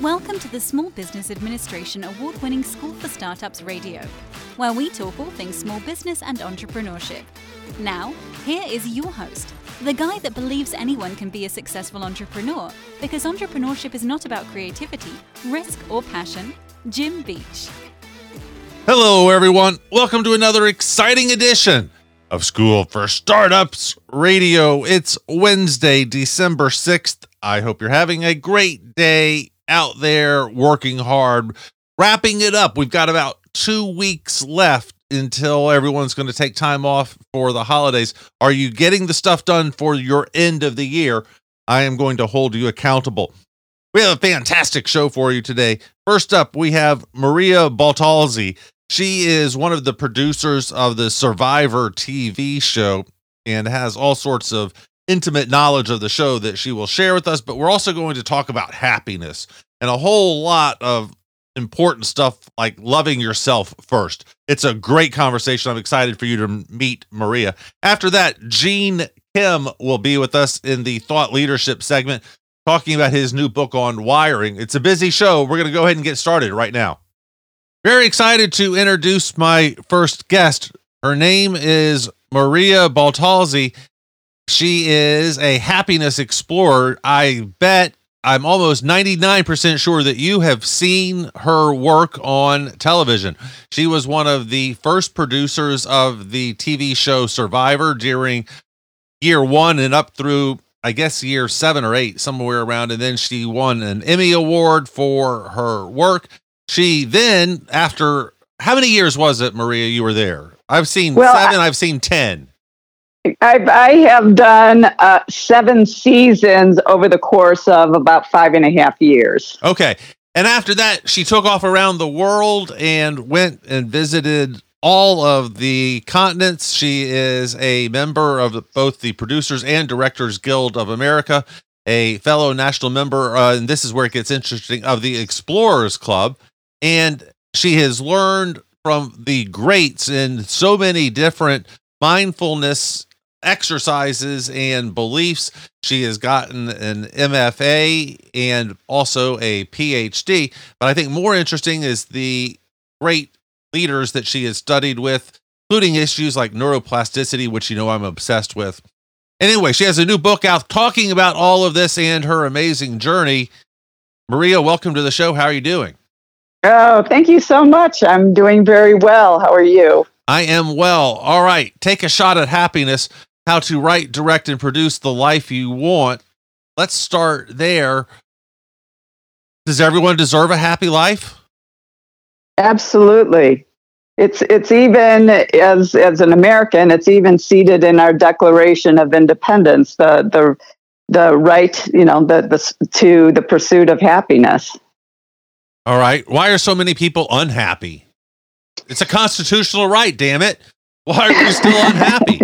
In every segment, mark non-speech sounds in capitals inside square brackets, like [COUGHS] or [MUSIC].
Welcome to the Small Business Administration award winning School for Startups Radio, where we talk all things small business and entrepreneurship. Now, here is your host, the guy that believes anyone can be a successful entrepreneur because entrepreneurship is not about creativity, risk, or passion, Jim Beach. Hello, everyone. Welcome to another exciting edition of School for Startups Radio. It's Wednesday, December 6th. I hope you're having a great day out there working hard, wrapping it up. We've got about two weeks left until everyone's going to take time off for the holidays. Are you getting the stuff done for your end of the year? I am going to hold you accountable. We have a fantastic show for you today. First up, we have Maria Baltazzi. She is one of the producers of the Survivor TV show and has all sorts of intimate knowledge of the show that she will share with us. But we're also going to talk about happiness and a whole lot of important stuff like loving yourself first. It's a great conversation. I'm excited for you to meet Maria. After that, Gene Kim will be with us in the thought leadership segment talking about his new book on wiring. It's a busy show. We're going to go ahead and get started right now. Very excited to introduce my first guest. Her name is Maria Baltazzi. She is a happiness explorer. I bet I'm almost 99% sure that you have seen her work on television. She was one of the first producers of the TV show Survivor during year one and up through, I guess, year seven or eight, somewhere around. And then she won an Emmy Award for her work. She then, after how many years was it, Maria, you were there? I've seen Well, seven, I've seen 10. I've, I have done uh, seven seasons over the course of about five and a half years. Okay. And after that, she took off around the world and went and visited all of the continents. She is a member of both the Producers and Directors Guild of America, a fellow national member, uh, and this is where it gets interesting, of the Explorers Club. And she has learned from the greats in so many different mindfulness exercises and beliefs. She has gotten an MFA and also a PhD. But I think more interesting is the great leaders that she has studied with, including issues like neuroplasticity, which you know I'm obsessed with. Anyway, she has a new book out talking about all of this and her amazing journey. Maria, welcome to the show. How are you doing? Oh, thank you so much. I'm doing very well. How are you? I am well. All right. Take a shot at happiness, how to write, direct, and produce the life you want. Let's start there. Does everyone deserve a happy life? Absolutely. It's it's even as as an American, it's even seated in our Declaration of Independence, the the the right, you know, the the to the pursuit of happiness. All right. Why are so many people unhappy? It's a constitutional right, damn it. Why are you still [LAUGHS] unhappy?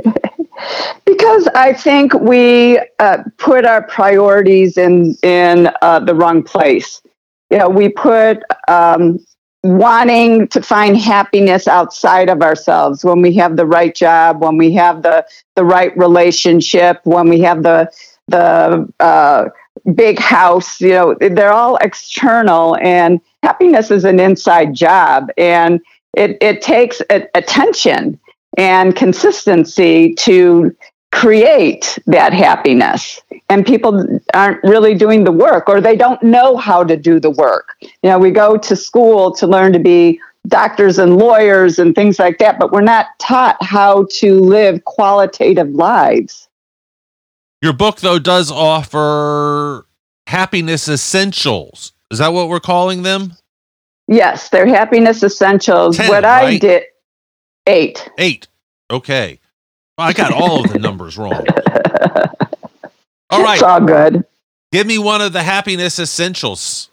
Because I think we uh, put our priorities in in uh, the wrong place. You know, we put um, wanting to find happiness outside of ourselves when we have the right job, when we have the the right relationship, when we have the the uh, big house. You know, they're all external, and happiness is an inside job, and it it takes a- attention and consistency to create that happiness and people aren't really doing the work or they don't know how to do the work you know we go to school to learn to be doctors and lawyers and things like that but we're not taught how to live qualitative lives Your book, though, does offer happiness essentials. Is that what we're calling them? yes they're happiness essentials Ten, what i did eight Eight. Okay. I got all of the numbers wrong. [LAUGHS] All right. it's all good Give me one of the happiness essentials.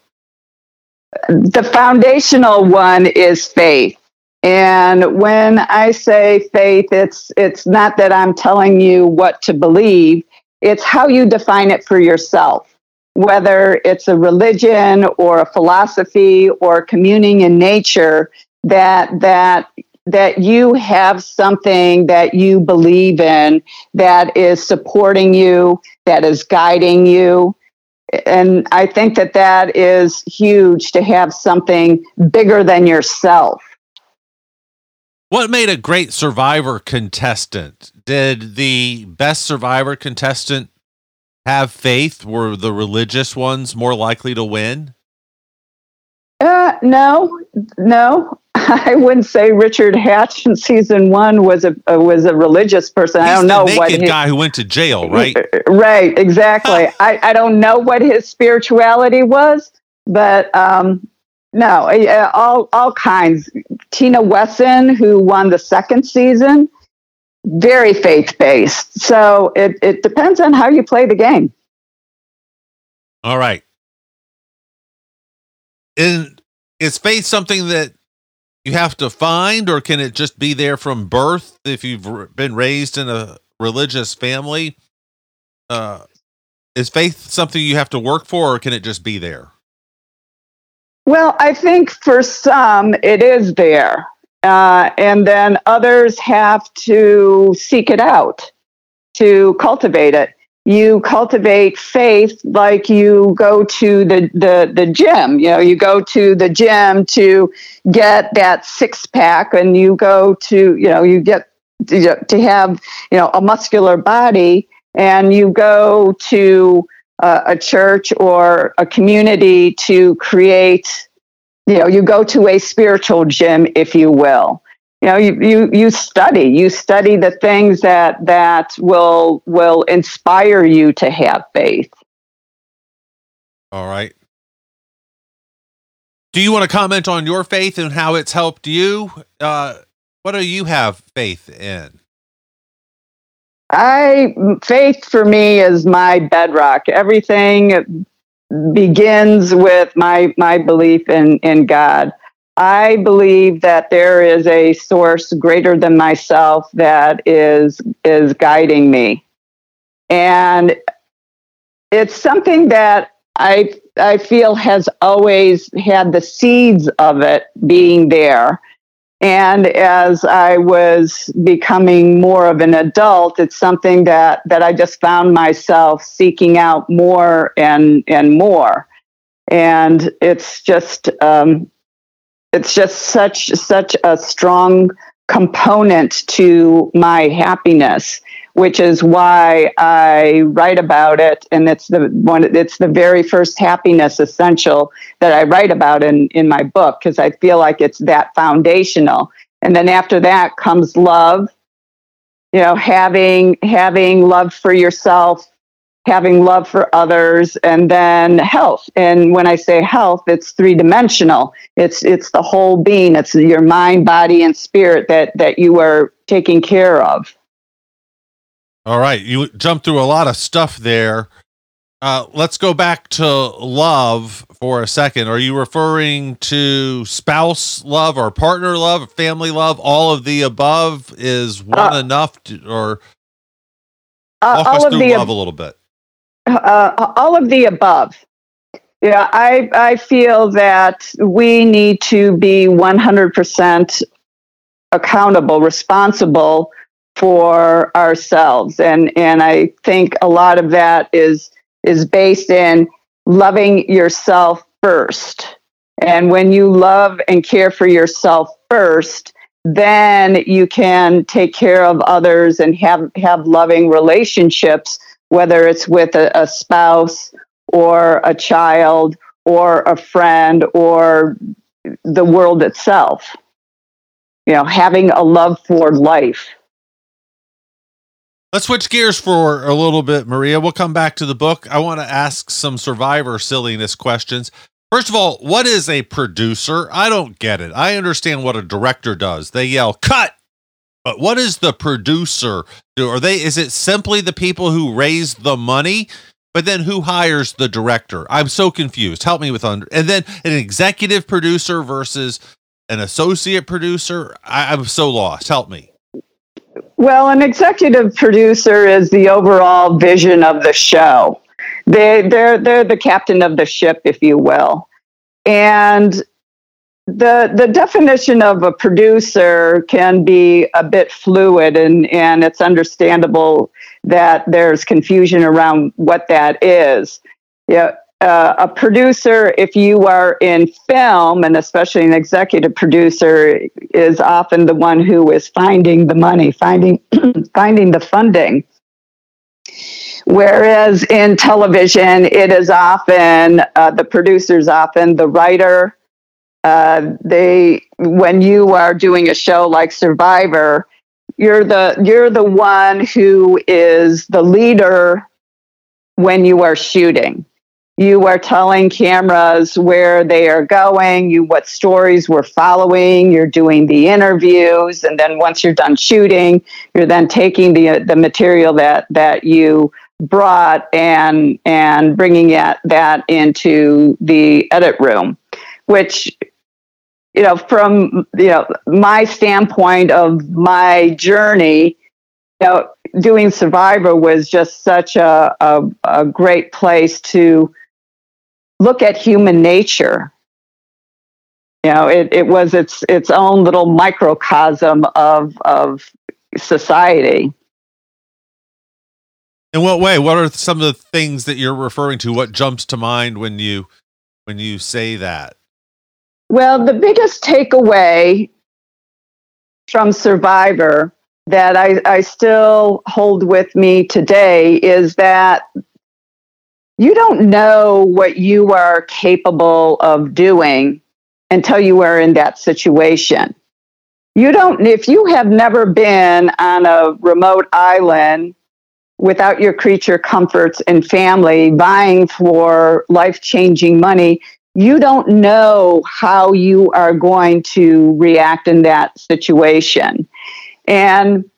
the foundational one is faith And when I say faith, it's it's not that I'm telling you what to believe, it's how you define it for yourself. Whether it's a religion or a philosophy or communing in nature, that that that you have something that you believe in that is supporting you, that is guiding you. And I think that that is huge to have something bigger than yourself. What made a great survivor contestant? Did the best survivor contestant have faith? Were the religious ones more likely to win? Uh, no, no. [LAUGHS] I wouldn't say Richard Hatch in season one was a uh, was a religious person. He's I don't know what he, guy who went to jail, right? [LAUGHS] Right, exactly. I, I don't know what his spirituality was, but um, no, uh, all all kinds. Tina Wesson, who won the second season, very faith based. So it it depends on how you play the game. All right. And is faith something that you have to find, or can it just be there from birth if you've been raised in a religious family? Uh, is faith something you have to work for, or can it just be there? Well, I think for some it is there. Uh, and then others have to seek it out to cultivate it. You cultivate faith like you go to the, the, the gym. You know, you go to the gym to get that six pack, and you go to, you know, you get to, to have, you know, a muscular body, and you go to uh, a church or a community to create you know you go to a spiritual gym if you will you know you, you you study you study the things that that will will inspire you to have faith All right. Do you want to comment on your faith and how it's helped you? Uh, what do you have faith in? i faith for me is my bedrock everything begins with my my belief in in god I believe that there is a source greater than myself that is is guiding me. And it's something that I I feel has always had the seeds of it being there. And as I was becoming more of an adult, it's something that, that I just found myself seeking out more and, and more. And it's just um, it's just such such a strong component to my happiness which is why I write about it. And it's the one it's the very first happiness essential that I write about in in my book because I feel like it's that foundational. And then after that comes love you know having having love for yourself having love for others and then health and when i say health it's three dimensional it's it's the whole being it's your mind body and spirit that that you are taking care of All right. You jumped through a lot of stuff there. Uh, let's go back to love for a second. Are you referring to spouse love or partner love, family love, all of the above? Is one Uh, enough to, or Uh, us all of through the love a little bit? Uh, all of the above. Yeah, I I feel that we need to be 100% accountable, responsible for ourselves, and and I think a lot of that is is based in loving yourself first. And when you love and care for yourself first, then you can take care of others and have have loving relationships whether it's with a, a spouse or a child or a friend or the world itself. You know, having a love for life. Let's switch gears for a little bit, Maria. We'll come back to the book. I want to ask some survivor silliness questions. First of all, what is a producer? I don't get it. I understand what a director does. They yell, cut. But what is the producer do? Are they is it simply the people who raise the money? But then who hires the director? I'm so confused. Help me with under and then an executive producer versus an associate producer? I, I'm so lost. Help me. Well, an executive producer is the overall vision of the show. They they're they're the captain of the ship, if you will. And the the definition of a producer can be a bit fluid and, and it's understandable that there's confusion around what that is. Yeah, uh, a producer, if you are in film, and especially an executive producer, is often the one who is finding the money, finding [CLEARS THROAT] finding the funding. Whereas in television, it is often uh, the producer's often the writer. Uh, they, when you are doing a show like Survivor, you're the you're the one who is the leader when you are shooting. You are telling cameras where they are going, you what stories we're following, you're doing the interviews, and then once you're done shooting, you're then taking the the material that that you brought and and bringing that that into the edit room, which you know from you know my standpoint of my journey, you know doing Survivor was just such a, a, a great place to look at human nature. You know, it, it was its its own little microcosm of of society. In what way? What are some of the things that you're referring to? What jumps to mind when you when you say that? Well, the biggest takeaway from Survivor that I, I still hold with me today is that you don't know what you are capable of doing until you are in that situation. You don't, if you have never been on a remote island without your creature comforts and family vying for life changing money, you don't know how you are going to react in that situation. And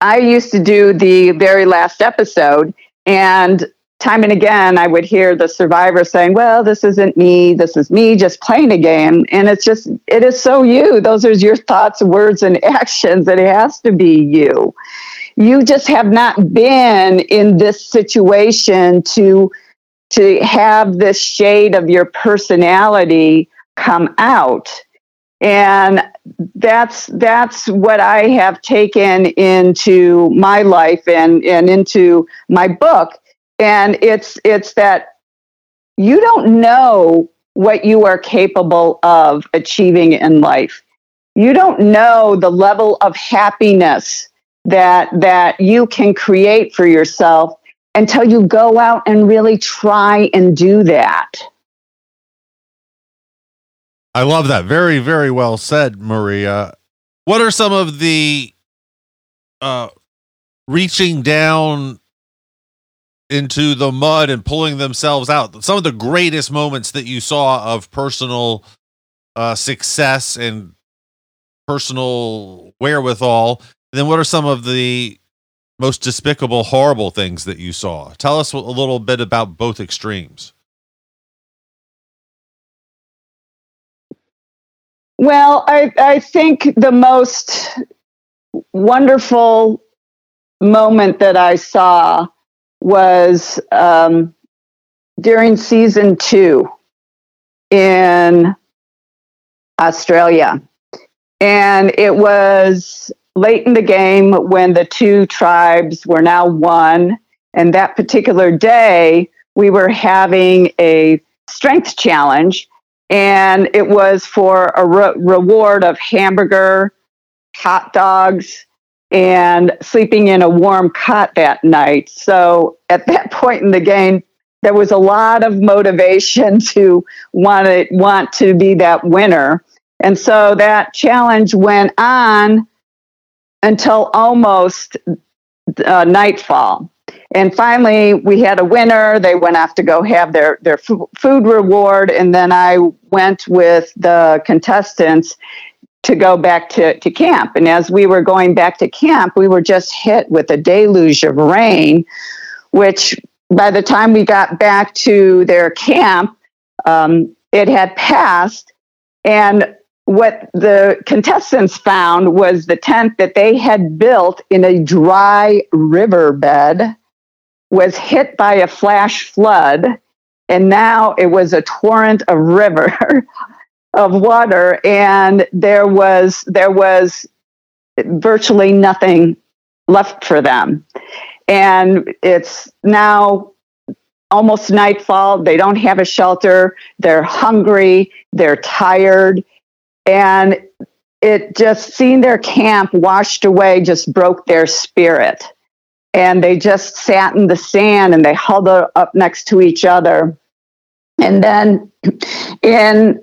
I used to do the very last episode, and time and again, I would hear the survivor saying, Well, this isn't me. This is me just playing a game. And it's just, it is so you. Those are your thoughts, words, and [LAUGHS] actions. It has to be you. You just have not been in this situation to to have this shade of your personality come out. And that's that's what i have taken into my life and and into my book. And it's it's that you don't know what you are capable of achieving in life. You don't know the level of happiness that that you can create for yourself until you go out and really try and do that i love that very very well said maria what are some of the uh reaching down into the mud and pulling themselves out. Some of the greatest moments that you saw of personal uh, success and personal wherewithal. And then, what are some of the most despicable, horrible things that you saw? Tell us a little bit about both extremes. Well, I, I think the most wonderful moment that I saw was um, during season two in Australia. And it was late in the game when the two tribes were now one. And that particular day, we were having a strength challenge. And it was for a re- reward of hamburger, hot dogs, and sleeping in a warm cot that night. So at that [LAUGHS] point in the game, there was a lot of motivation [LAUGHS] to want to want to be that winner. And so that challenge went on until almost uh, nightfall. And finally, we had a winner. They went off to go have their, their f- food reward. And then I went with the contestants to go back to, to camp. And as we were going back to camp, we were just hit with a deluge of rain, which by the time we got back to their camp, um, it had passed. And what the contestants found was the tent that they had built in a dry riverbed was hit by a flash flood, and now it was a torrent of river [LAUGHS] of water, and there was there was virtually nothing left for them. And it's now almost nightfall. They don't have a shelter. They're hungry. They're tired. And it just seeing their camp washed away just broke their spirit. And they just sat in the sand and they huddled up next to each other. And then in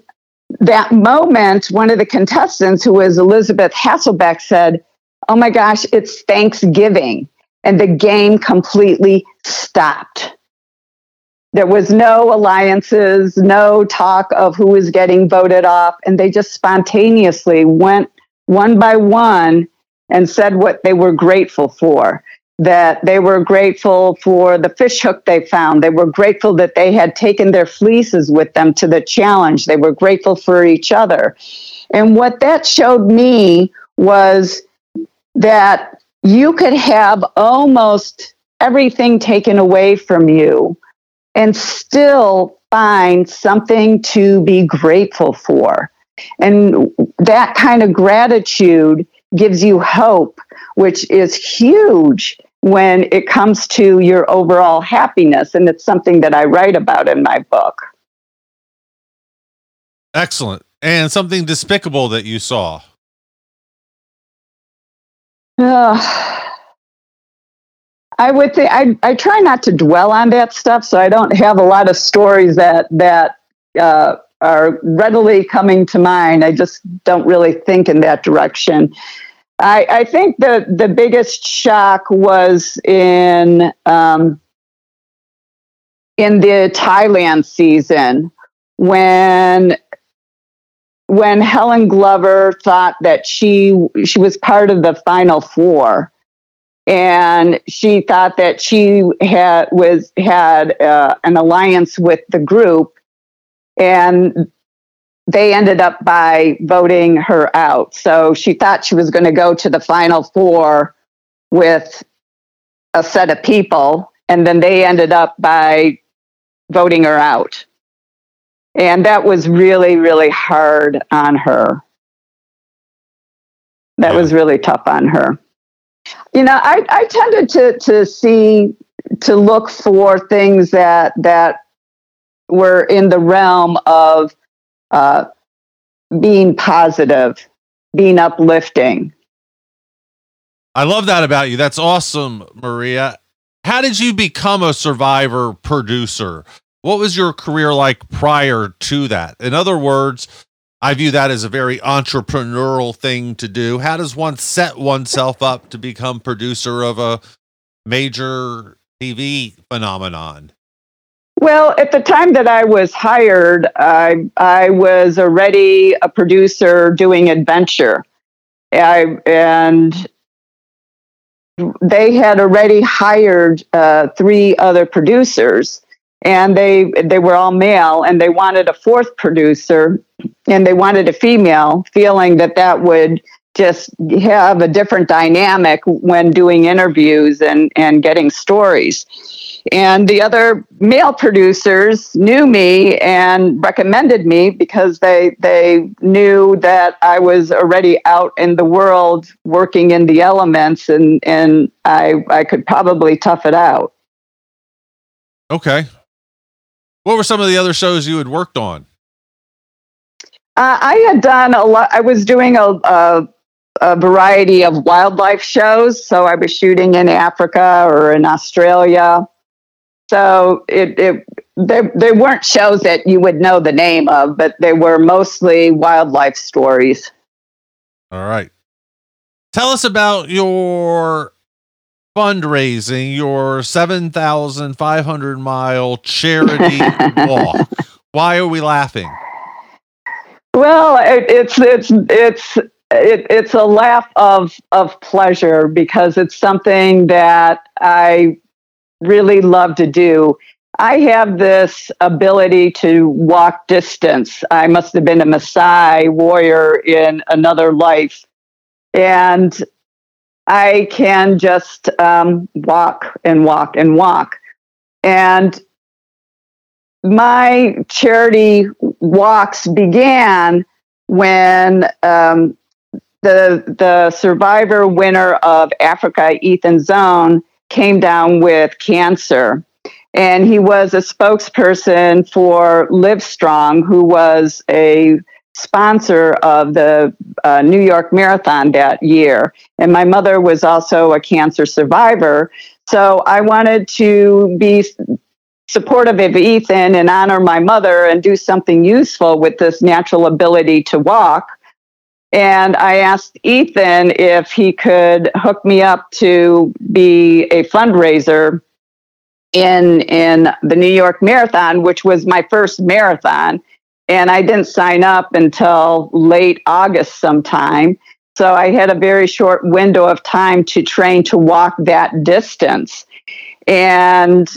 that moment, one of the contestants, who was Elizabeth Hasselbeck, said, Oh my gosh, it's Thanksgiving. And the game completely stopped. There was no alliances, no talk of who was getting voted off. And they just spontaneously went one by one and said what they were grateful for that they were grateful for the fish hook they found. They were grateful that they had taken their fleeces with them to the challenge. They were grateful for each other. And what that showed me was that you could have almost everything taken away from you and still find something to be grateful for. And that kind of gratitude gives you hope, which is huge when it comes to your overall happiness. And it's something that I write about in my book. Excellent. And something despicable that you saw. I would say I, I try not to dwell on that stuff, so I don't have a lot of stories that that uh, are readily coming to mind. I just don't really think in that direction. I, I think the the biggest shock was in um, in the Thailand season when when Helen Glover thought that she she was part of the final four, and she thought that she had was had uh, an alliance with the group, and they ended up by voting her out. So she thought she was going to go to the final four with a set of people, and then they ended up by voting her out. And that was really, really hard on her. That yeah. was really tough on her. You know, I, I tended to, to see, to look for things that, that were in the realm of uh, being positive, being uplifting. I love that about you. That's awesome, Maria. How did you become a survivor producer? What was your career like prior to that? In other words, I view that as a very entrepreneurial thing to do. How does one set oneself up to become producer of a major TV phenomenon? Well, at the time that I was hired, I I was already a producer doing adventure. I and they had already hired uh, three other producers and they they were all male and they wanted a fourth producer and they wanted a female feeling that that would just have a different dynamic when doing interviews and and getting stories and the other male producers knew me and recommended me because they they knew that I was already out in the world working in the elements and and I I could probably tough it out. Okay. What were some of the other shows you had worked on? Uh, I had done a lot. I was doing a, a, a variety of wildlife shows. So I was shooting in Africa or in Australia. So it, it they, they weren't shows that you would know the name of, but they were mostly wildlife stories. All right. Tell us about your fundraising your 7,500 mile charity [LAUGHS] walk. Why are we laughing? Well, it, it's it's it's it, it's a laugh of of pleasure because it's something that I really love to do. I have this ability to walk distance. I must have been a Maasai warrior in another life. And I can just um, walk and walk and walk. And my charity walks began when um, the the survivor winner of Africa, Ethan Zohn, came down with cancer. And he was a spokesperson for Livestrong, who was a sponsor of the uh, New York Marathon that year. And my mother was also a cancer survivor. So I wanted to be supportive of Ethan and honor my mother and do something useful with this natural ability to walk. And I asked Ethan if he could hook me up to be a fundraiser in in the New York Marathon, which was my first marathon. And I didn't sign up until late August sometime. So I had a very short window of time to train to walk that distance. And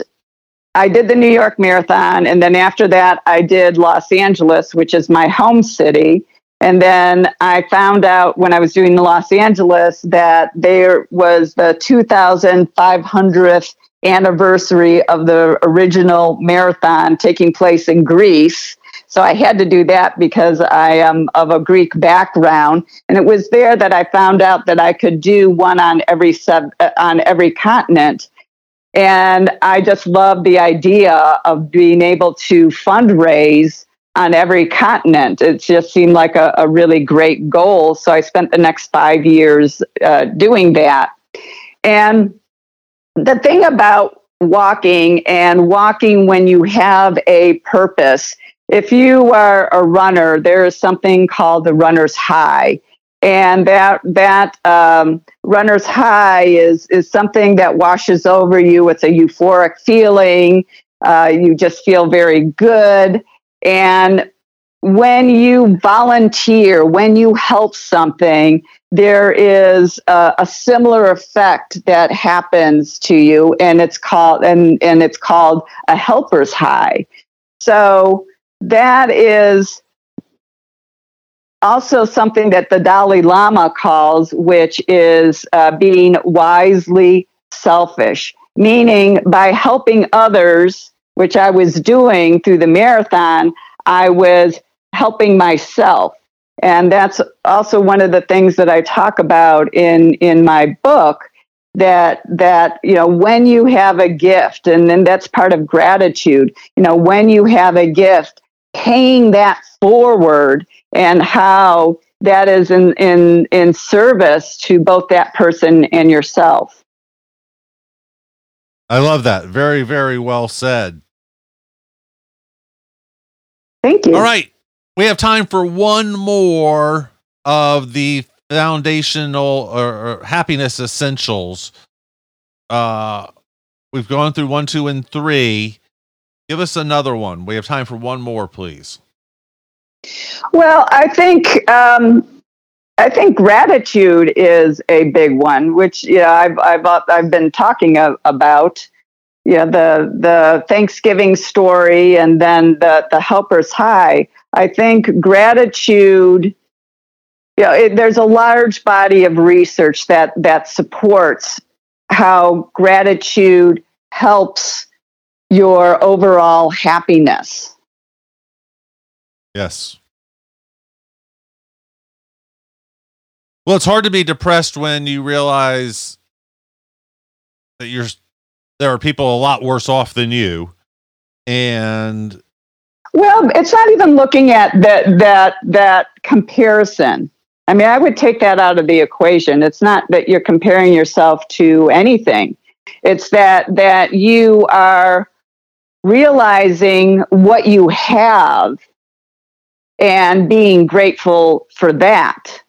I did the New York Marathon. And then after that, I did Los Angeles, which is my home city. And then I found out when I was doing the Los Angeles that there was the 2,500th anniversary of the original marathon taking place in Greece. So I had to do that because I am of a Greek background, and it was there that I found out that I could do one on every sub uh, on every continent. And I just love the idea of being able to fundraise on every continent. It just seemed like a, a really great goal. So I spent the next five years uh, doing that. And the thing about walking and walking when you have a purpose, if you are a runner, there is something called the runner's high. And that that um, runner's high is is something that washes over you. It's a euphoric feeling. Uh, you just feel very good and when you volunteer, when you help something, there is a, a, similar effect that happens to you, and it's called and and it's called a helper's high. So that is also something that the Dalai Lama calls, which is uh, being wisely selfish, meaning by helping others which I was doing through the marathon, I was helping myself. And that's also one of the things that I talk about in, in my book that that you know when you have a gift and then that's part of gratitude you know when you have a gift paying that forward and how that is in in in service to both that person and yourself i love that very very well said Thank you. All right. We have time for one more of the foundational or, or happiness essentials. Uh, we've gone through one, two, and three. Give us another one. We have time for one more, please. Well, I think um, I think gratitude is a big one, which yeah, I've I've I've been talking about yeah, the the Thanksgiving story and then the the helper's high. I think gratitude. You know, it, there's a large body of research that that supports how gratitude helps your overall happiness. Yes. Well, it's hard to be depressed when you realize that you're there are people a lot worse off than you and well it's not even looking at that that that comparison i mean i would take that out of the equation it's not that you're comparing yourself to anything it's that that you are realizing what you have and being grateful for that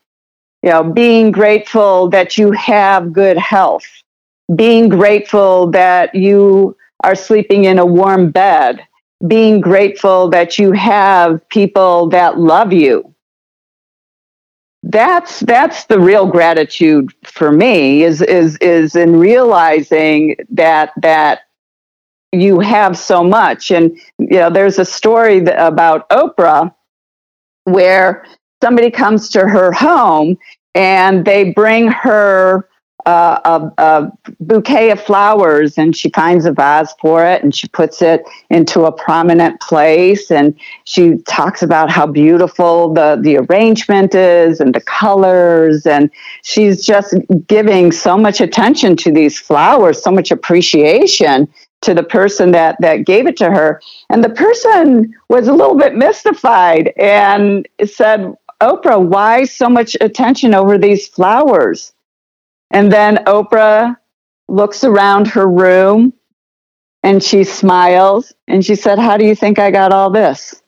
you know being grateful that you have good health being grateful that you are sleeping in a warm bed, being grateful that you have people that love you. That's that's the real gratitude for me is is is in realizing that that you have so much. And, you know, there's a story that, about Oprah where somebody comes to her home and they bring her uh, a, a, bouquet of flowers and she finds a vase for it and she puts it into a prominent place and she talks about how beautiful the, the arrangement is and the colors and she's just giving so much attention to these flowers so much appreciation to the person that that gave it to her and the person was a little bit mystified and said oprah why so much attention over these flowers and then Oprah looks around her room and she smiles and she said, How do you think I got all this?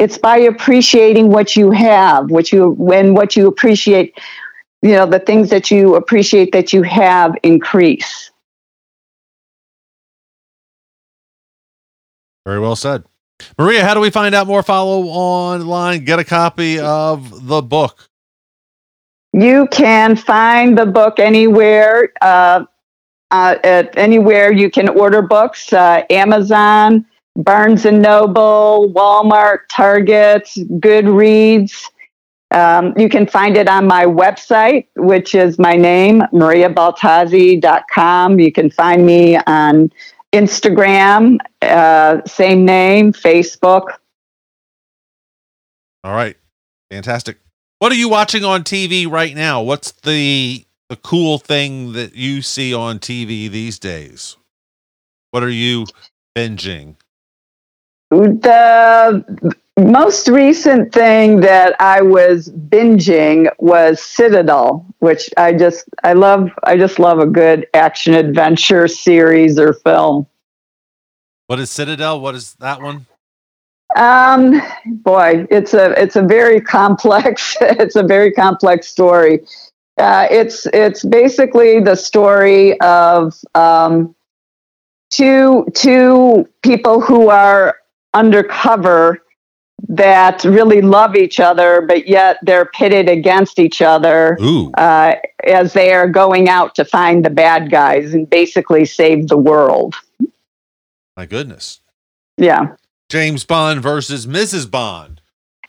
It's by appreciating what you have, what you when what you appreciate, you know, the things that you appreciate that you have increase. Very well said. Maria, how do we find out more? Follow online, get a copy of the book. You can find the book anywhere. Uh, uh, at anywhere you can order books, uh, Amazon, Barnes and Noble, Walmart, Target, Goodreads. Um, you can find it on my website, which is my name, mariabaltazzi.com. You can find me on Instagram, uh, same name, Facebook. All right. Fantastic. What are you watching on TV right now? What's the the cool thing that you see on TV these days? What are you binging? The most recent thing that I was binging was Citadel, which I just I love I just love a good action adventure series or film. What is Citadel? What is that one? Um, boy, it's a it's a very complex [LAUGHS] it's a very complex story. Uh, it's it's basically the story of um, two two people who are undercover that really love each other, but yet they're pitted against each other uh, as they are going out to find the bad guys and basically save the world. My goodness. Yeah. James Bond versus Mrs. Bond.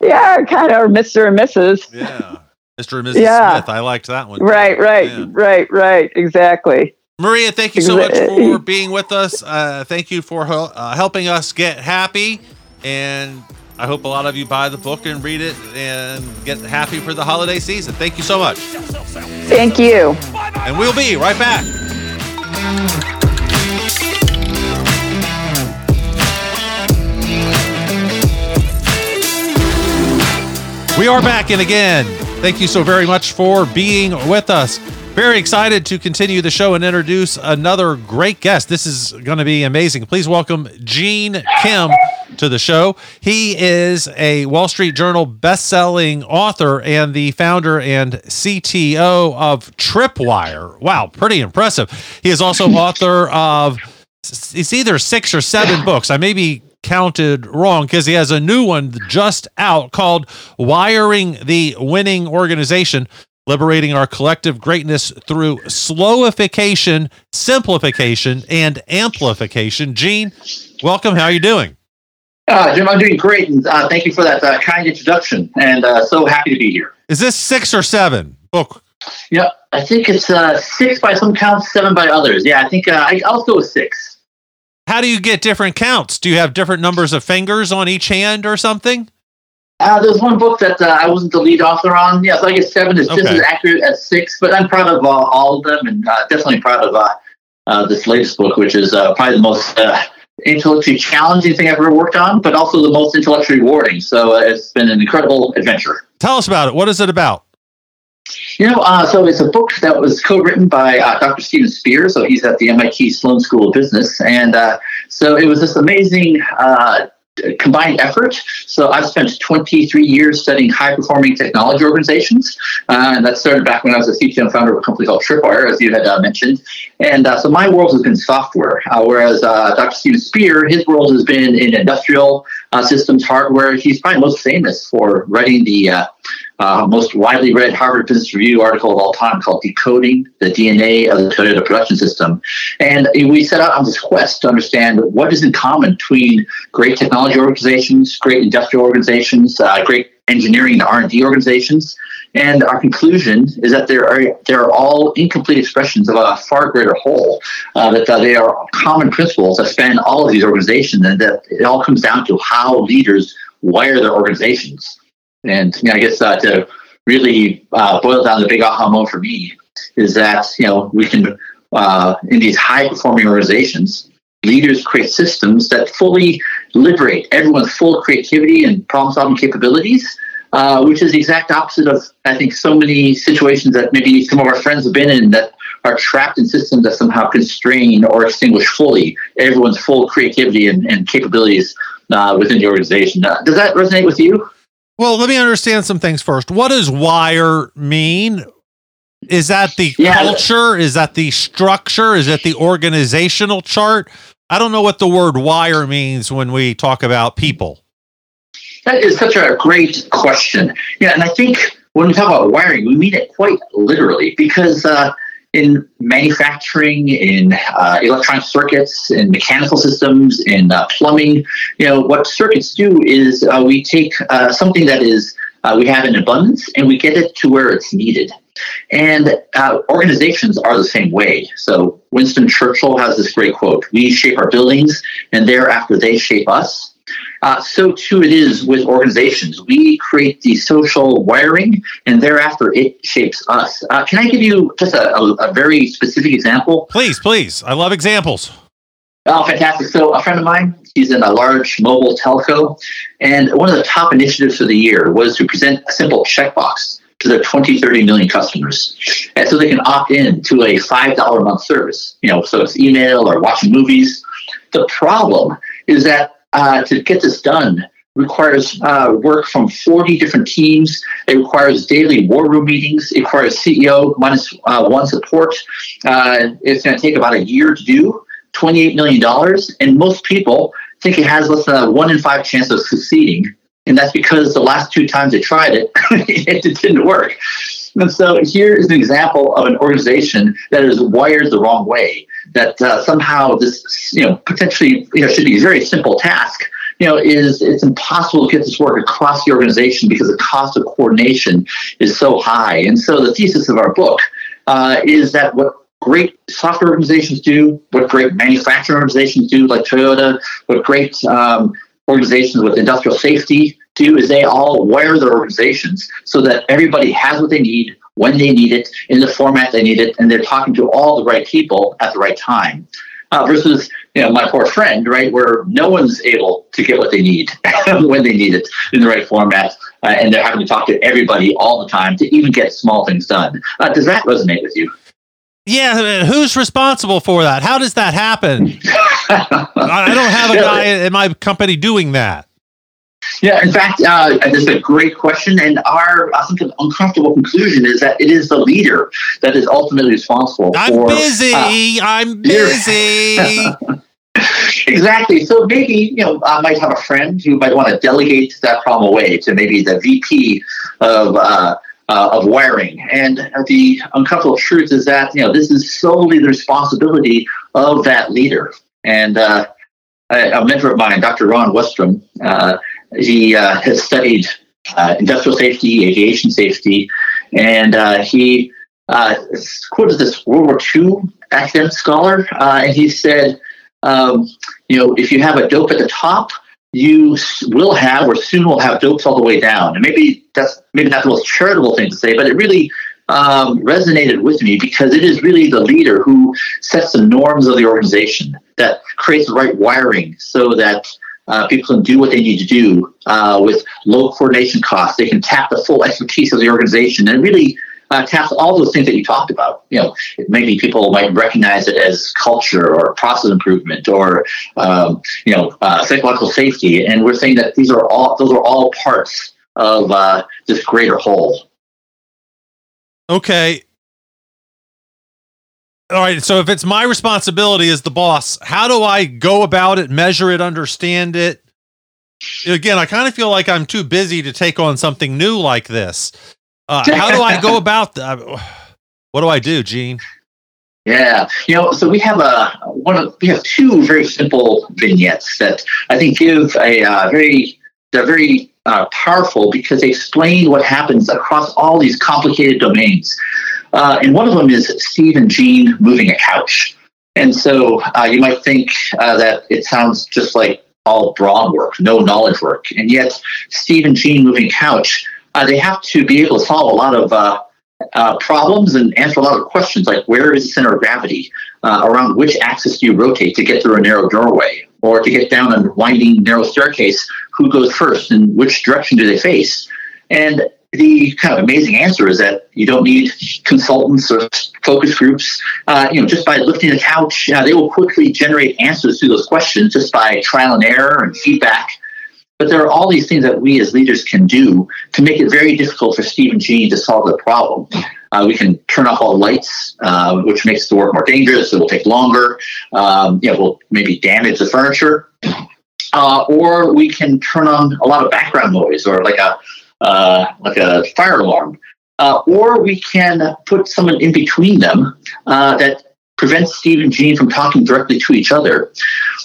Yeah, kind of, Mr. and Mrs. Yeah. Mr. and Mrs. Yeah. Smith. I liked that one. Right, right, yeah. right, right. Exactly. Maria, thank you so much for being with us. Uh, thank you for uh, helping us get happy. And I hope a lot of you buy the book and read it and get happy for the holiday season. Thank you so much. Thank you. And we'll be right back. We are back in again. Thank you so very much for being with us. Very excited to continue the show and introduce another great guest. This is going to be amazing. Please welcome Gene Kim to the show. He is a Wall Street Journal best-selling author and the founder and CTO of Tripwire. Wow, pretty impressive. He is also [LAUGHS] author of it's either six or seven [COUGHS] books. I may be counted wrong because he has a new one just out called Wiring the Winning Organization liberating our collective greatness through slowification, simplification, and amplification. Gene, welcome. How are you doing? Uh, Jim, I'm doing great, and uh, thank you for that uh, kind introduction. And uh, so happy to be here. Is this six or seven book? Yeah, I think it's uh, six by some counts, seven by others. Yeah, I think uh, I, I'll go with six. How do you get different counts? Do you have different numbers of fingers on each hand or something? Uh, there's one book that uh, I wasn't the lead author on. Yeah, so I guess seven is okay. just as accurate as six, but I'm proud of uh, all of them and uh, definitely proud of uh, uh, this latest book, which is probably the most intellectually challenging thing I've ever worked on, but also the most intellectually rewarding. So it's been an incredible adventure. Tell us about it. What is it about? You know, uh, so it's a book that was co-written by uh, Dr. Steven Spear. So he's at the MIT Sloan School of Business, and uh, so it was this amazing uh, combined effort. So I've spent 23 years studying high-performing technology organizations, uh, and that started back when I was a CTO and founder of a company called Tripwire, as you had uh, mentioned. And uh, so my world has been software, uh, whereas uh, Dr. Steven Spear, his world has been in industrial systems, hardware. He's probably most famous for writing the uh, most widely read Harvard Business Review article of all time called Decoding the DNA of the Toyota Production System. And we set out on this quest to understand what is in common between great technology organizations, great industrial organizations, uh, great engineering and R&D organizations. And our conclusion is that there are they are all incomplete expressions of a far greater whole. Uh, that uh, they are common principles that span all of these organizations, and that it all comes down to how leaders wire their organizations. And you know, I guess uh, to really uh, boil down the big aha moment for me is that you know we can uh, in these high performing organizations leaders create systems that fully liberate everyone's full creativity and problem solving capabilities, uh, which is the exact opposite of, I think, so many situations that maybe some of our friends have been in that are trapped in systems that somehow constrain or extinguish fully everyone's full creativity and, and capabilities uh, within the organization. Uh, does that resonate with you? Well, let me understand some things first. What does wire mean? Is that the yeah. culture? Is that the structure? Is that the organizational chart? I don't know what the word wire means when we talk about people. That is such a great question. Yeah, and I think when we talk about wiring, we mean it quite literally because uh, in manufacturing, in uh, electronic circuits, in mechanical systems, in uh, plumbing, you know, what circuits do is uh, we take uh, something that is uh, we have in abundance and we get it to where it's needed. And uh, organizations are the same way. So Winston Churchill has this great quote We shape our buildings, and thereafter they shape us. Uh, so too it is with organizations. We create the social wiring, and thereafter it shapes us. Uh, can I give you just a, a, a, very specific example? Please, please. I love examples. Oh, fantastic! So a friend of mine, he's in a large mobile telco, and one of the top initiatives for the year was to present a simple checkbox to their 20, 30 million customers. And so they can opt in to a $5 a month service, you know, so it's email or watching movies. The problem is that uh, to get this done requires uh, work from 40 different teams. It requires daily war room meetings. It requires CEO minus uh, one support. Uh, it's going to take about a year to do, $28 million. And most people think it has less than a one in five chance of succeeding. And that's because the last two times they tried it, [LAUGHS] it didn't work. And so here is an example of an organization that is wired the wrong way. That uh, somehow this, you know, potentially, you know, should be a very simple task. You know, is it's impossible to get this work across the organization because the cost of coordination is so high. And so the thesis of our book uh, is that what great software organizations do, what great manufacturing organizations do, like Toyota, what great um, organizations with industrial safety do is they all wire their organizations so that everybody has what they need when they need it in the format they need it and they're talking to all the right people at the right time uh, versus you know my poor friend right where no one's able to get what they need [LAUGHS] when they need it in the right format uh, and they're having to talk to everybody all the time to even get small things done uh, does that resonate with you yeah, who's responsible for that? How does that happen? [LAUGHS] I don't have a guy in my company doing that. Yeah, in fact, uh, this is a great question, and our I think an uncomfortable conclusion is that it is the leader that is ultimately responsible. I'm for, busy. Uh, I'm [LAUGHS] busy. [LAUGHS] exactly. So maybe you know I might have a friend who might want to delegate that problem away to maybe the VP of. Uh, uh, of wiring. And the uncomfortable truth is that you know this is solely the responsibility of that leader. And uh, a mentor of mine, Dr. Ron Westrum, uh, he uh, has studied uh, industrial safety, aviation safety, and uh, he quoted this World War II academic scholar, and he said, um, you know, if you have a dope at the top, you will have or soon will have dopes all the way down. And maybe that's maybe not the most charitable thing to say, but it really um, resonated with me because it is really the leader who sets the norms of the organization that creates the right wiring so that uh, people can do what they need to do uh, with low coordination costs. They can tap the full expertise of the organization and really uh, all those things that you talked about. You know, maybe people might recognize it as culture or process improvement or um, you know uh, psychological safety, and we're saying that these are all those are all parts of uh, this greater whole. Okay. All right. So if it's my responsibility as the boss, how do I go about it, measure it, understand it, again, I kind of feel like I'm too busy to take on something new like this. Uh, how do I go [LAUGHS] about that? What do I do, Gene? Yeah, you know, so we have a one of we have two very simple vignettes that I think give a uh, very they're very uh, powerful because they explain what happens across all these complicated domains. Uh, and one of them is Steve and Gene moving a couch. And so uh, you might think uh, that it sounds just like all broad work, no knowledge work. And yet, Steve and Gene moving couch, uh, they have to be able to solve a lot of uh, uh, problems and answer a lot of questions like where is the center of gravity? Around which axis do you rotate to get through a narrow doorway? Or to get down a winding, narrow staircase, who goes first and which direction do they face? And the kind of amazing answer is that you don't need consultants or focus groups. Uh, you know, just by lifting the couch, uh, they will quickly generate answers to those questions just by trial and error and feedback. But there are all these things that we as leaders can do to make it very difficult for Steve and to solve the problem. Uh, we can turn off all lights, uh, which makes the work more dangerous. It will take longer. Um, you know, we'll maybe damage the furniture. Uh, or we can turn on a lot of background noise or like a uh, like a fire alarm. Uh, or we can put someone in between them uh, that prevents Steve and Gene from talking directly to each other.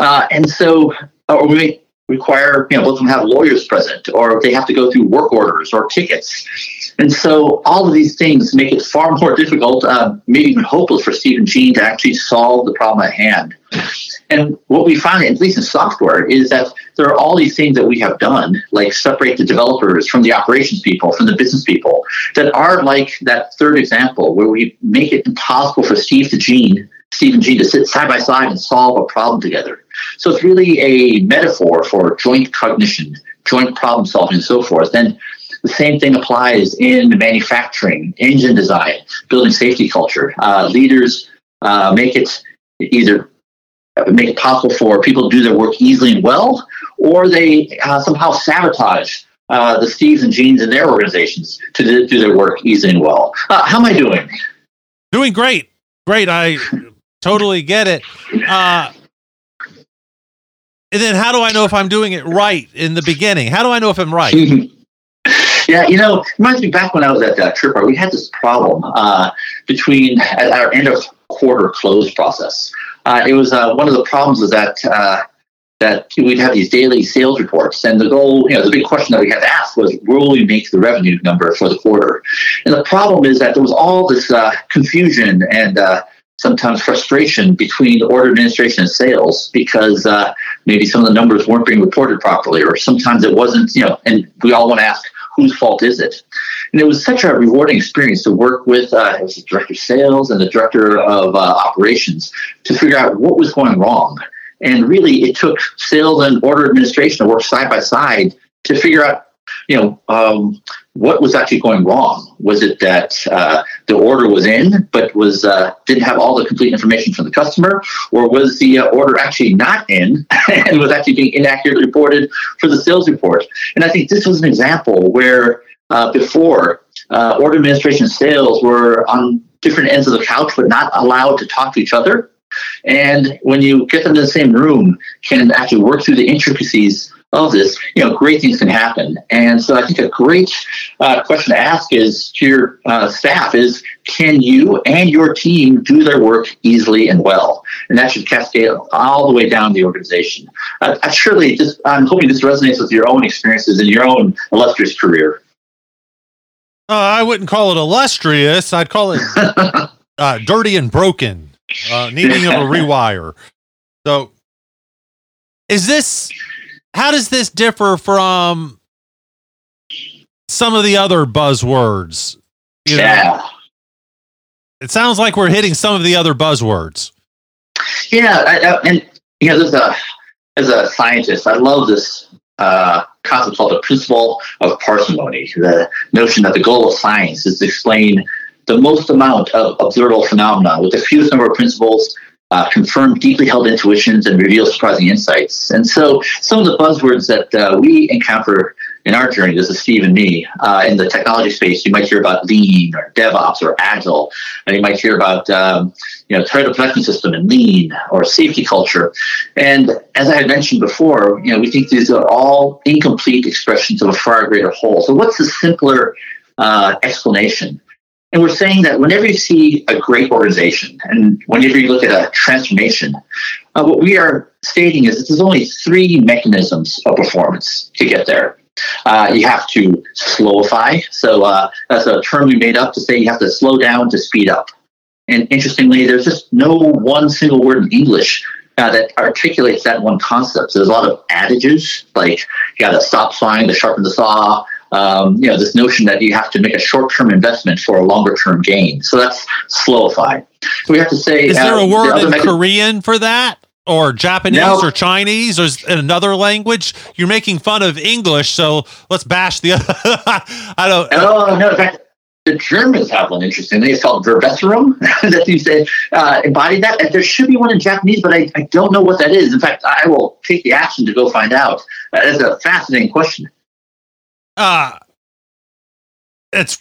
and so, or we may require, you know, both of them have lawyers present, or they have to go through work orders or tickets. And so all of these things make it far [LAUGHS] more difficult, uh, maybe even hopeless for Steve and Gene to actually solve the problem at hand. And what we find, at least in software, is that there are all these things that we have done, like separate the developers from the operations people, from the business people, that are like that third example where we make it impossible for Steve to Gene, Steve and Gene to sit side by side and solve a problem together. So it's really a metaphor for joint cognition, joint problem solving, and so forth. And the same thing applies in manufacturing, engine design, building safety culture. Uh, leaders uh, make it either make it possible for people to do their work easily and well, or they uh, somehow sabotage uh, the Steves and Genes in their organizations to do, do their work easily and well. Uh, how am I doing? Doing great. Great. I totally get it. Uh, and then how do I know if I'm doing it right in the beginning? How do I know if I'm right? [LAUGHS] yeah, you know, it reminds me back when I was at uh, Tripwire, we had this problem uh, between at our end of quarter close process. Uh, it was uh, one of the problems was that uh, that we'd have these daily sales reports, and the goal, you know, the big question that we had to ask was, will we make the revenue number for the quarter? And the problem is that there was all this uh, confusion and sometimes frustration between order administration and sales because uh, maybe some of the numbers weren't being reported properly, or sometimes it wasn't, you know, and we all want to ask, whose fault is it? And it was such a rewarding experience to work with uh, the director of sales and the director of uh, operations to figure out what was going wrong. And really, it took sales and order administration to work side by side to figure out you know, um, what was actually going wrong? Was it that uh, the order was in, but was uh, didn't have all the complete information from the customer, or was the uh, order actually not in [LAUGHS] and was actually being inaccurately reported for the sales report? And I think this was an example where uh, before uh, order administration sales were on different ends of the couch, but not allowed to talk to each other. And when you get them in the same room, can actually work through the intricacies of this, you know, great things can happen. And so I think a great uh, question to ask is to your uh, staff is, can you and your team do their work easily and well? And that should cascade all the way down the organization. Uh, I surely just, I'm hoping this resonates with your own experiences in your own illustrious career. Uh, I wouldn't call it illustrious. I'd call it [LAUGHS] uh, dirty and broken, uh, needing of a rewire. So is this how does this differ from some of the other buzzwords? You know, yeah. It sounds like we're hitting some of the other buzzwords. Yeah, I, I, and you know, as a as a scientist, I love this uh, concept called the principle of parsimony. The notion that the goal of science is to explain the most amount of observable phenomena with the fewest number of principles uh, confirm deeply held intuitions and reveal surprising insights. And so, some of the buzzwords that uh, we encounter in our journey, this is Steve and me, uh, in the technology space, you might hear about lean or DevOps or agile, and you might hear about um, you know, Toyota production system and lean or safety culture. And as I had mentioned before, you know, we think these are all incomplete expressions of a far greater whole. So what's the simpler uh, explanation? And we're saying that whenever you see a great organization and whenever you look at a transformation, uh, what we are stating is that there's only three mechanisms of performance to get there. Uh, you have to slowify. So uh, that's a term we made up to say you have to slow down to speed up. And interestingly, there's just no one single word in English uh, that articulates that one concept. So there's a lot of adages like you got to stop sawing to sharpen the saw. Um, you know, this notion that you have to make a short-term investment for a longer-term gain. So that's slowify. So we have to say. Is there a word in Korean for that? or Japanese or Chinese or in another language. You're making fun of English, so let's bash the. [LAUGHS] I don't. Oh no! In fact, the Germans have one interestingly. It's called verbesserung [LAUGHS] that you say uh, embodied that. And there should be one in Japanese, but I, I don't know what that is. In fact, I will take the action to go find out. Uh, that's a fascinating question. Uh it's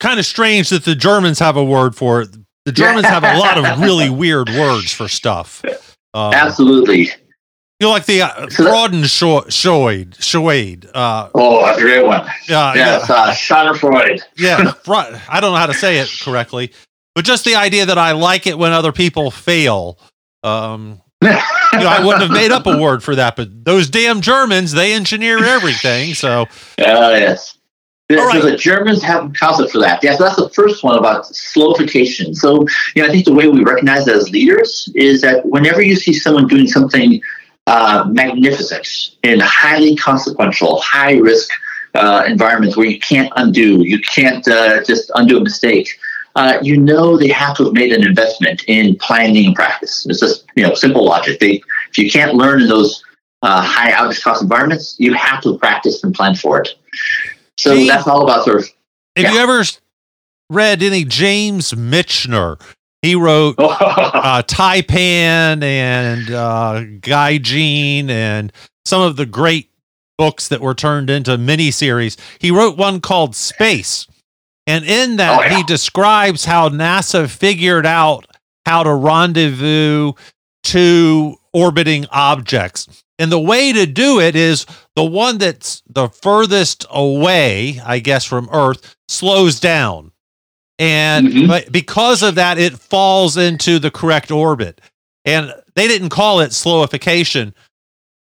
kind of strange that the Germans have a word for it. The Germans have a lot of really weird words for stuff. [LAUGHS] Um, Absolutely. You know, like the uh, Freudenschweid, Schwade. Uh, oh, that's a great one. Yeah, yes, yeah. Uh, Schadenfreude. [LAUGHS] yeah, I don't know how to say it correctly, but just the idea that I like it when other people fail. Um, you know, I wouldn't have made up a word for that, but those damn Germans, they engineer everything. So, uh, [LAUGHS] yes. The, right. the Germans have a concept for that. Yeah, so that's the first one about slowification. So, you know, I think the way we recognize that as leaders is that whenever you see someone doing something uh, magnificent in highly consequential, high risk uh, environments where you can't undo, you can't uh, just undo a mistake. Uh, you know they have to have made an investment in planning and practice. It's just you know simple logic. They, if you can't learn in those uh, high outage cost environments, you have to practice and plan for it. So that's all about sort of. Have yeah. you ever read any James Michener? He wrote [LAUGHS] uh, Taipan and uh, Gaijin and some of the great books that were turned into miniseries. He wrote one called Space. And in that, oh, yeah. he describes how NASA figured out how to rendezvous two orbiting objects. And the way to do it is the one that's the furthest away, I guess, from Earth slows down. And mm-hmm. but because of that, it falls into the correct orbit. And they didn't call it slowification,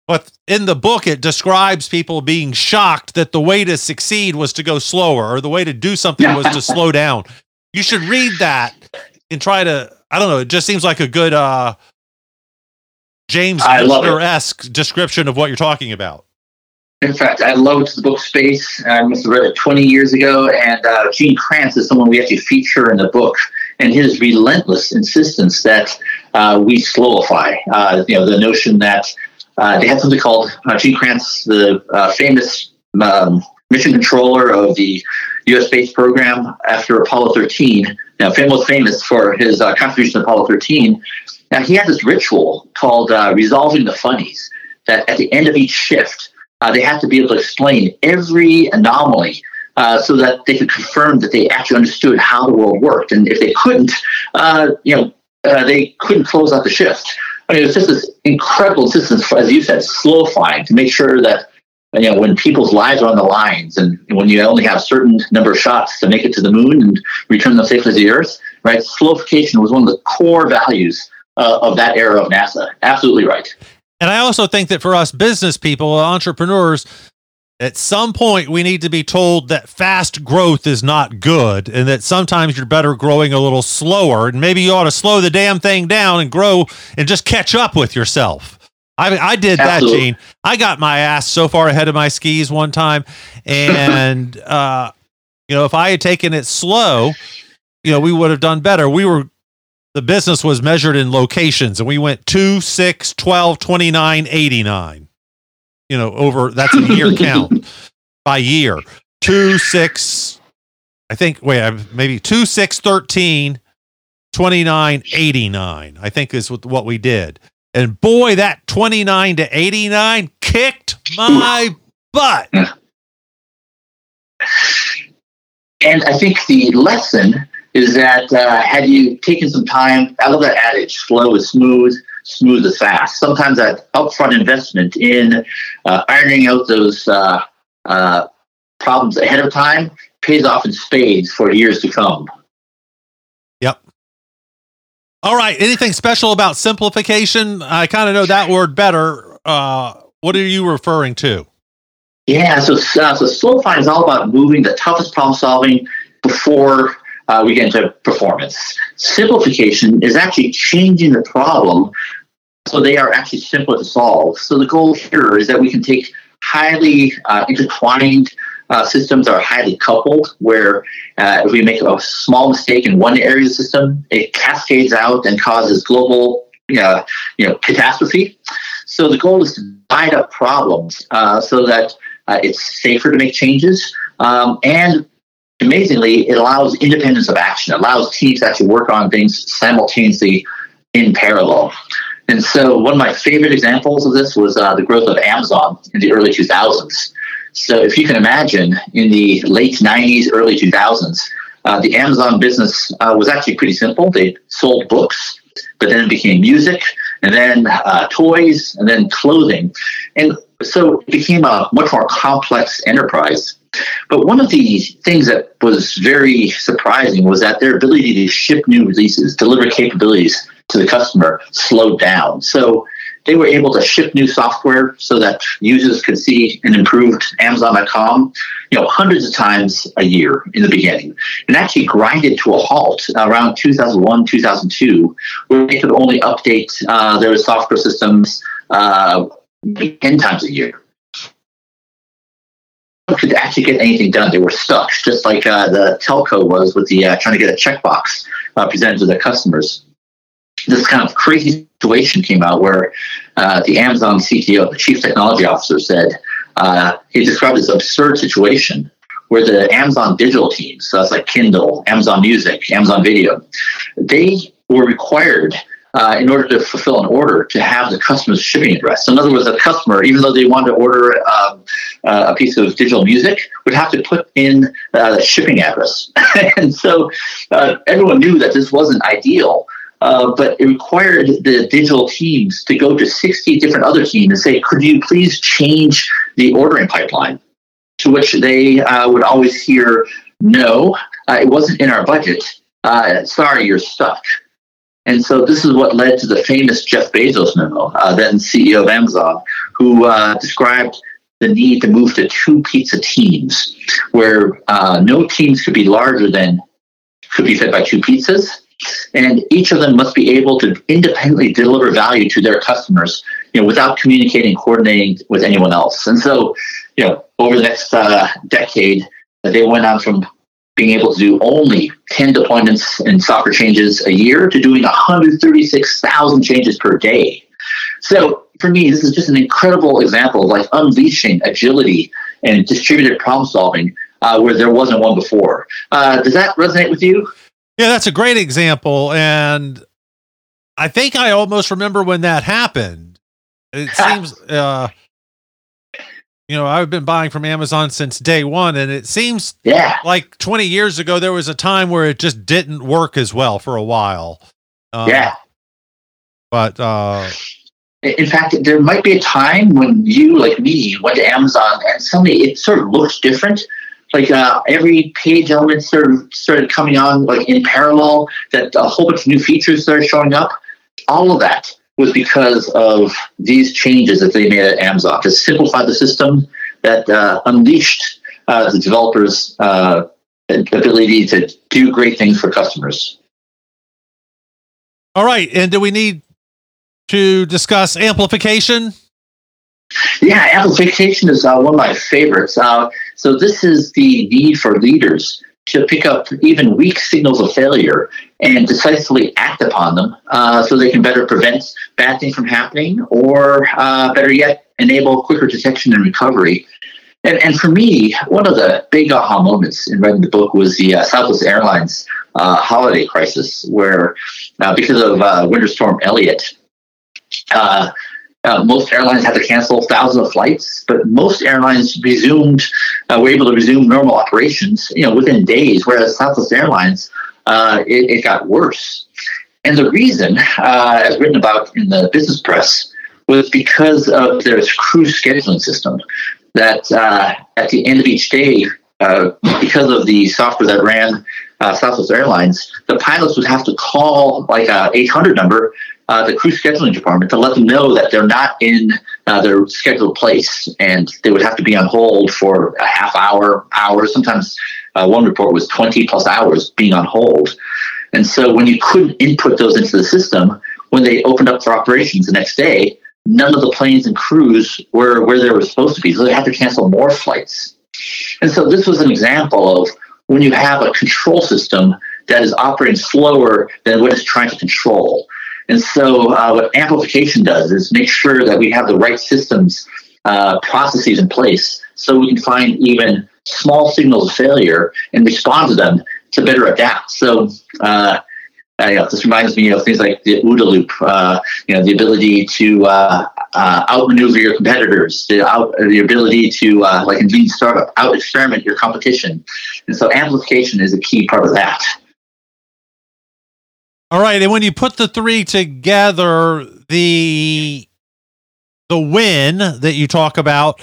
but in the book, it describes people being shocked that the way to succeed was to go slower or the way to do something was to [LAUGHS] slow down. You should read that and try to, I don't know, it just seems like a good uh, James esque description of what you're talking about. In fact, I loved the book Space. I must have read it 20 years ago. And uh, Gene Kranz is someone we actually feature in the book. And his relentless insistence that uh, we slowify. Uh, you know, the notion that uh, they had something called uh, Gene Kranz, the uh, famous um, mission controller of the U.S. space program after Apollo 13. Now, famous famous for his contribution to Apollo 13 now, he had this ritual called uh, resolving the funnies that at the end of each shift, uh, they had to be able to explain every anomaly uh, so that they could confirm that they actually understood how the world worked. And if they couldn't, uh, you know, uh, they couldn't close out the shift. I mean, it was just this incredible insistence, as you said, slowifying to make sure that you know when people's lives are on the lines, and when you only have a certain number of shots to make it to the moon and return them safely to the Earth, right? Slowification was one of the core values uh, of that era of NASA. Absolutely right. And I also think that for us business people, entrepreneurs, at some point we need to be told that fast growth is not good and that sometimes you're better growing a little slower and maybe you ought to slow the damn thing down and grow and just catch up with yourself. I I did Absolutely. that, Gene. I got my ass so far ahead of my skis one time and [LAUGHS] uh you know, if I had taken it slow, you know, we would have done better. We were the business was measured in locations and we went 2 6 12 29 89 you know over that's a year count [LAUGHS] by year. 2 6 i think wait maybe 2 6 13 29 89 i think is what we did. And boy that 29 to 89 kicked my butt. [LAUGHS] And i think the lesson is that uh, had you taken some time, I love that adage, slow is smooth, smooth is fast. Sometimes that upfront investment in uh, ironing out those uh, uh, problems ahead of time pays off in spades for years to come. Yep. All right. Anything special about simplification? I kind of know that word better. Uh, what are you referring to? Yeah, so uh, so Simplify is all about moving the toughest problem solving before uh, we get into performance. Simplification is actually changing the problem so they are actually simpler to solve. So the goal here is that we can take highly uh, intertwined uh, systems are highly coupled, where uh, if we make a small mistake in one area of the system, it cascades out and causes global know, you know, catastrophe. So the goal is to divide up problems uh, so that uh, it's safer to make changes. Um, and amazingly, it allows independence of action. It allows teams to actually work on things simultaneously in parallel. And so, one of my favorite examples of this was uh, the growth of Amazon in the early 2000s. So, if you can imagine, in the late 90s, early 2000s, uh, the Amazon business uh, was actually pretty simple. They sold books, but then it became music, and then uh, toys, and then clothing. And so it became a much more complex enterprise. But one of the things that was very surprising was that their ability to ship new releases, deliver capabilities to the customer, slowed down. So they were able to ship new software so that users could see an improved Amazon.com, you know, hundreds of times a year in the beginning, and actually grinded to a halt around 2001, 2002, where they could only update uh, their software systems uh, 10 times a year. Could actually get anything done. They were stuck, just like uh, the telco was with the uh, trying to get a checkbox uh, presented to their customers. This kind of crazy situation came out where uh, the Amazon CTO, the chief technology officer, said uh, he described this absurd situation where the Amazon digital teams, so that's like Kindle, Amazon Music, Amazon Video, they were required uh, in order to fulfill an order to have the customer's shipping address. So in other words, a customer, even though they wanted to order um, uh, a piece of digital music, would have to put in uh, the shipping address. [LAUGHS] and so uh, everyone knew that this wasn't ideal. Uh, but it required the digital teams to go to 60 different other teams and say, could you please change the ordering pipeline? To which they uh, would always hear, no, it wasn't in our budget. sorry, you're stuck. And so this is what led to the famous Jeff Bezos memo, uh, then CEO of Amazon, who uh, described the need to move to two pizza teams, where uh, no teams could be larger than could be fed by two pizzas, and each of them must be able to independently deliver value to their customers, you know, without communicating, coordinating with anyone else. And so, you know, over the next uh, decade, they went on from being able to do only 10 deployments and software changes a year to doing 136,000 changes per day. So for me, this is just an incredible example of like unleashing agility and distributed problem solving uh, where there wasn't one before. Uh, does that resonate with you? Yeah, that's a great example. And I think I almost remember when that happened. It [LAUGHS] seems, uh, you know, I've been buying from Amazon since day one, and it seems yeah. like 20 years ago, there was a time where it just didn't work as well for a while. Um, yeah. But, uh, in fact, there might be a time when you, like me, went to Amazon and suddenly it sort of looks different. Like uh, every page element sort of started coming on like in parallel, that a whole bunch of new features started showing up. All of that was because of these changes that they made at Amazon to simplify the system that uh, unleashed uh, the developers' uh, ability to do great things for customers. All right. And do we need to discuss amplification? Yeah, amplification is uh, one of my favorites. Uh, so, this is the need for leaders to pick up even weak signals of failure and decisively act upon them uh, so they can better prevent bad things from happening or uh, better yet enable quicker detection and recovery. And, and for me one of the big aha moments in writing the book was the uh, southwest airlines uh, holiday crisis where uh, because of uh, winter storm elliott uh, most airlines had to cancel thousands of flights, but most airlines resumed, uh, were able to resume normal operations, you know, within days. Whereas Southwest Airlines uh, it, it, got worse. And the reason, uh, as written about in the business press, was because of their crew scheduling system. That uh, at the end of each day, uh, because of the software that ran uh, Southwest Airlines, the pilots would have to call like a 800 number, uh, the crew scheduling department, to let them know that they're not in uh, their scheduled place, and they would have to be on hold for a half hour, hours. Sometimes uh, one report was 20 plus hours being on hold. And so when you couldn't input those into the system, when they opened up for operations the next day, none of the planes and crews were where they were supposed to be. So they had to cancel more flights. And so this was an example of when you have a control system that is operating slower than what it's trying to control. And so, uh, what amplification does is make sure that we have the right systems, uh, processes in place so we can find even small signals of failure and respond to them to better adapt. So, uh, uh, this reminds me of things like the OODA loop, uh, you know, the ability to uh, uh, outmaneuver your competitors, the, out, the ability to, uh, like in lean startup, out experiment your competition. And so amplification is a key part of that. All right, and when you put the three together, the the win that you talk about,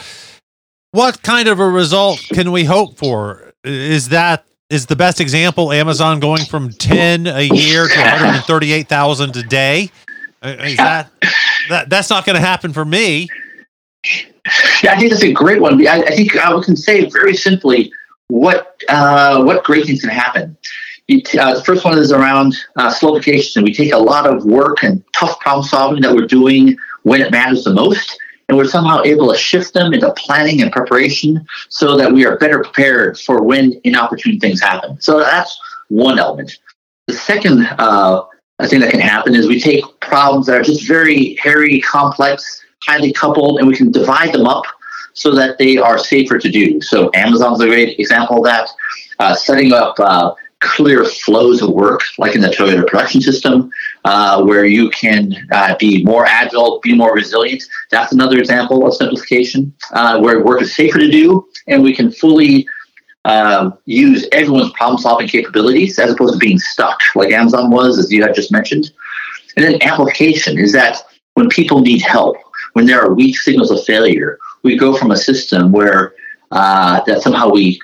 what kind of a result can we hope for? Is that is the best example Amazon going from 10 a year to 138,000 a day? Uh, is that, that that's not going to happen for me? Yeah, I think that's a great one. I, I think I can say very simply what uh, what great things can happen. Uh, the first one is around uh, slowifications, and we take a lot of work and tough problem solving that we're doing when it matters the most, and we're somehow able to shift them into planning and preparation so that we are better prepared for when inopportune things happen. So that's one element. The second uh, thing that can happen is we take problems that are just very hairy, complex, highly coupled, and we can divide them up so that they are safer to do. So Amazon's a great example of that. Uh, setting up uh, clear flows of work, like in the Toyota production system, uh, where you can uh, be more agile, be more resilient. That's another example of simplification, uh, where work is safer to do, and we can fully uh, use everyone's problem-solving capabilities as opposed to being stuck, like Amazon was, as you had just mentioned. And then amplification is that when people need help, when there are weak signals of failure, we go from a system where uh, that somehow we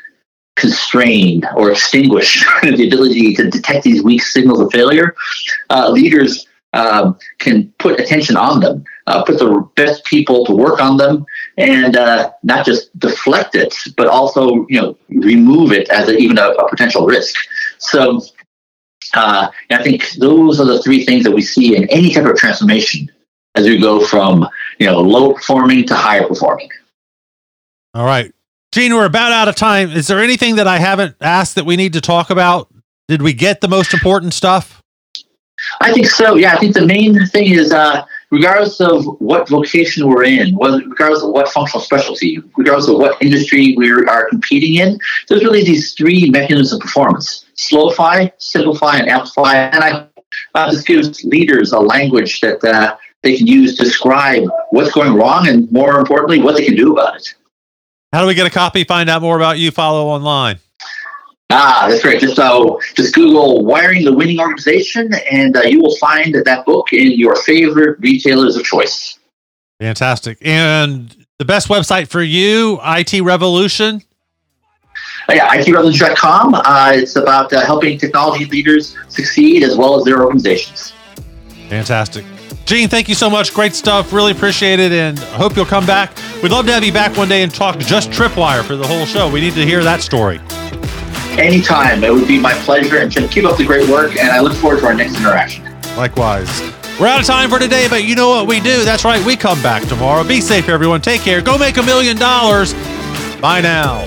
constrain or extinguish [LAUGHS] the ability to detect these weak signals of failure, uh, leaders um, can put attention on them, uh, put the best people to work on them, and uh, not just deflect it, but also you know remove it as a, even a, a, potential risk. So. Uh, I think those are the three things that we see in any type of transformation as we go from you know low performing to higher performing. All right. Gene, we're about out of time. Is there anything that I haven't asked that we need to talk about? Did we get the most important stuff? I think so. Yeah, I think the main thing is, uh, regardless of what vocation we're in, regardless of what functional specialty, regardless of what industry we are competing in, there's really these three mechanisms of performance: slowify, simplify, and amplify. And I uh, this gives leaders a language that uh, they can use to describe what's going wrong, and more importantly, what they can do about it. How do we get a copy? Find out more about you. Follow online. Ah, that's great. Just so, just Google "wiring the winning organization," and uh, you will find that book in your favorite retailers of choice. Fantastic. And the best website for you, IT Revolution. Uh, yeah, itrevolution.com. Uh, it's about uh, helping technology leaders succeed as well as their organizations. Fantastic. Gene, thank you so much. Great stuff. Really appreciate it. And I hope you'll come back. We'd love to have you back one day and talk just Tripwire for the whole show. We need to hear that story. Anytime. It would be my pleasure. And keep up the great work. And I look forward to our next interaction. Likewise. We're out of time for today, but you know what we do. That's right. We come back tomorrow. Be safe, everyone. Take care. Go make a million dollars. Bye now.